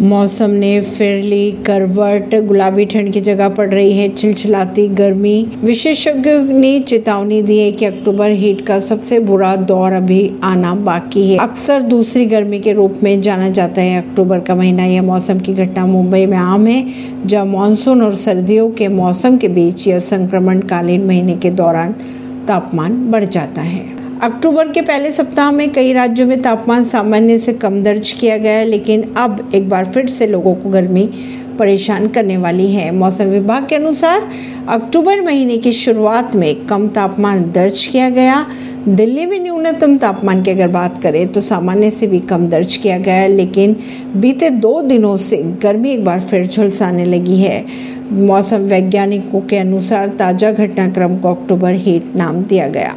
मौसम ने फिर ली करवट, गुलाबी ठंड की जगह पड़ रही है, चिलचिलाती गर्मी। विशेषज्ञों ने चेतावनी दी है कि अक्टूबर हीट का सबसे बुरा दौर अभी आना बाकी है। अक्सर दूसरी गर्मी के रूप में जाना जाता है। अक्टूबर का महीना यह मौसम की घटना मुंबई में आम है जब मानसून और सर्दियों के मौसम के बीच यह संक्रमण कालीन महीने के दौरान तापमान बढ़ जाता है। अक्टूबर के पहले सप्ताह में कई राज्यों में तापमान सामान्य से कम दर्ज किया गया लेकिन अब एक बार फिर से लोगों को गर्मी परेशान करने वाली है। मौसम विभाग के अनुसार, अक्टूबर महीने की शुरुआत में कम तापमान दर्ज किया गया। दिल्ली में न्यूनतम तापमान की अगर बात करें तो सामान्य से भी कम दर्ज किया गया लेकिन बीते दो दिनों से गर्मी एक बार फिर झुलसाने लगी है। मौसम वैज्ञानिकों के अनुसार, ताज़ा घटनाक्रम को अक्टूबर हीट नाम दिया गया।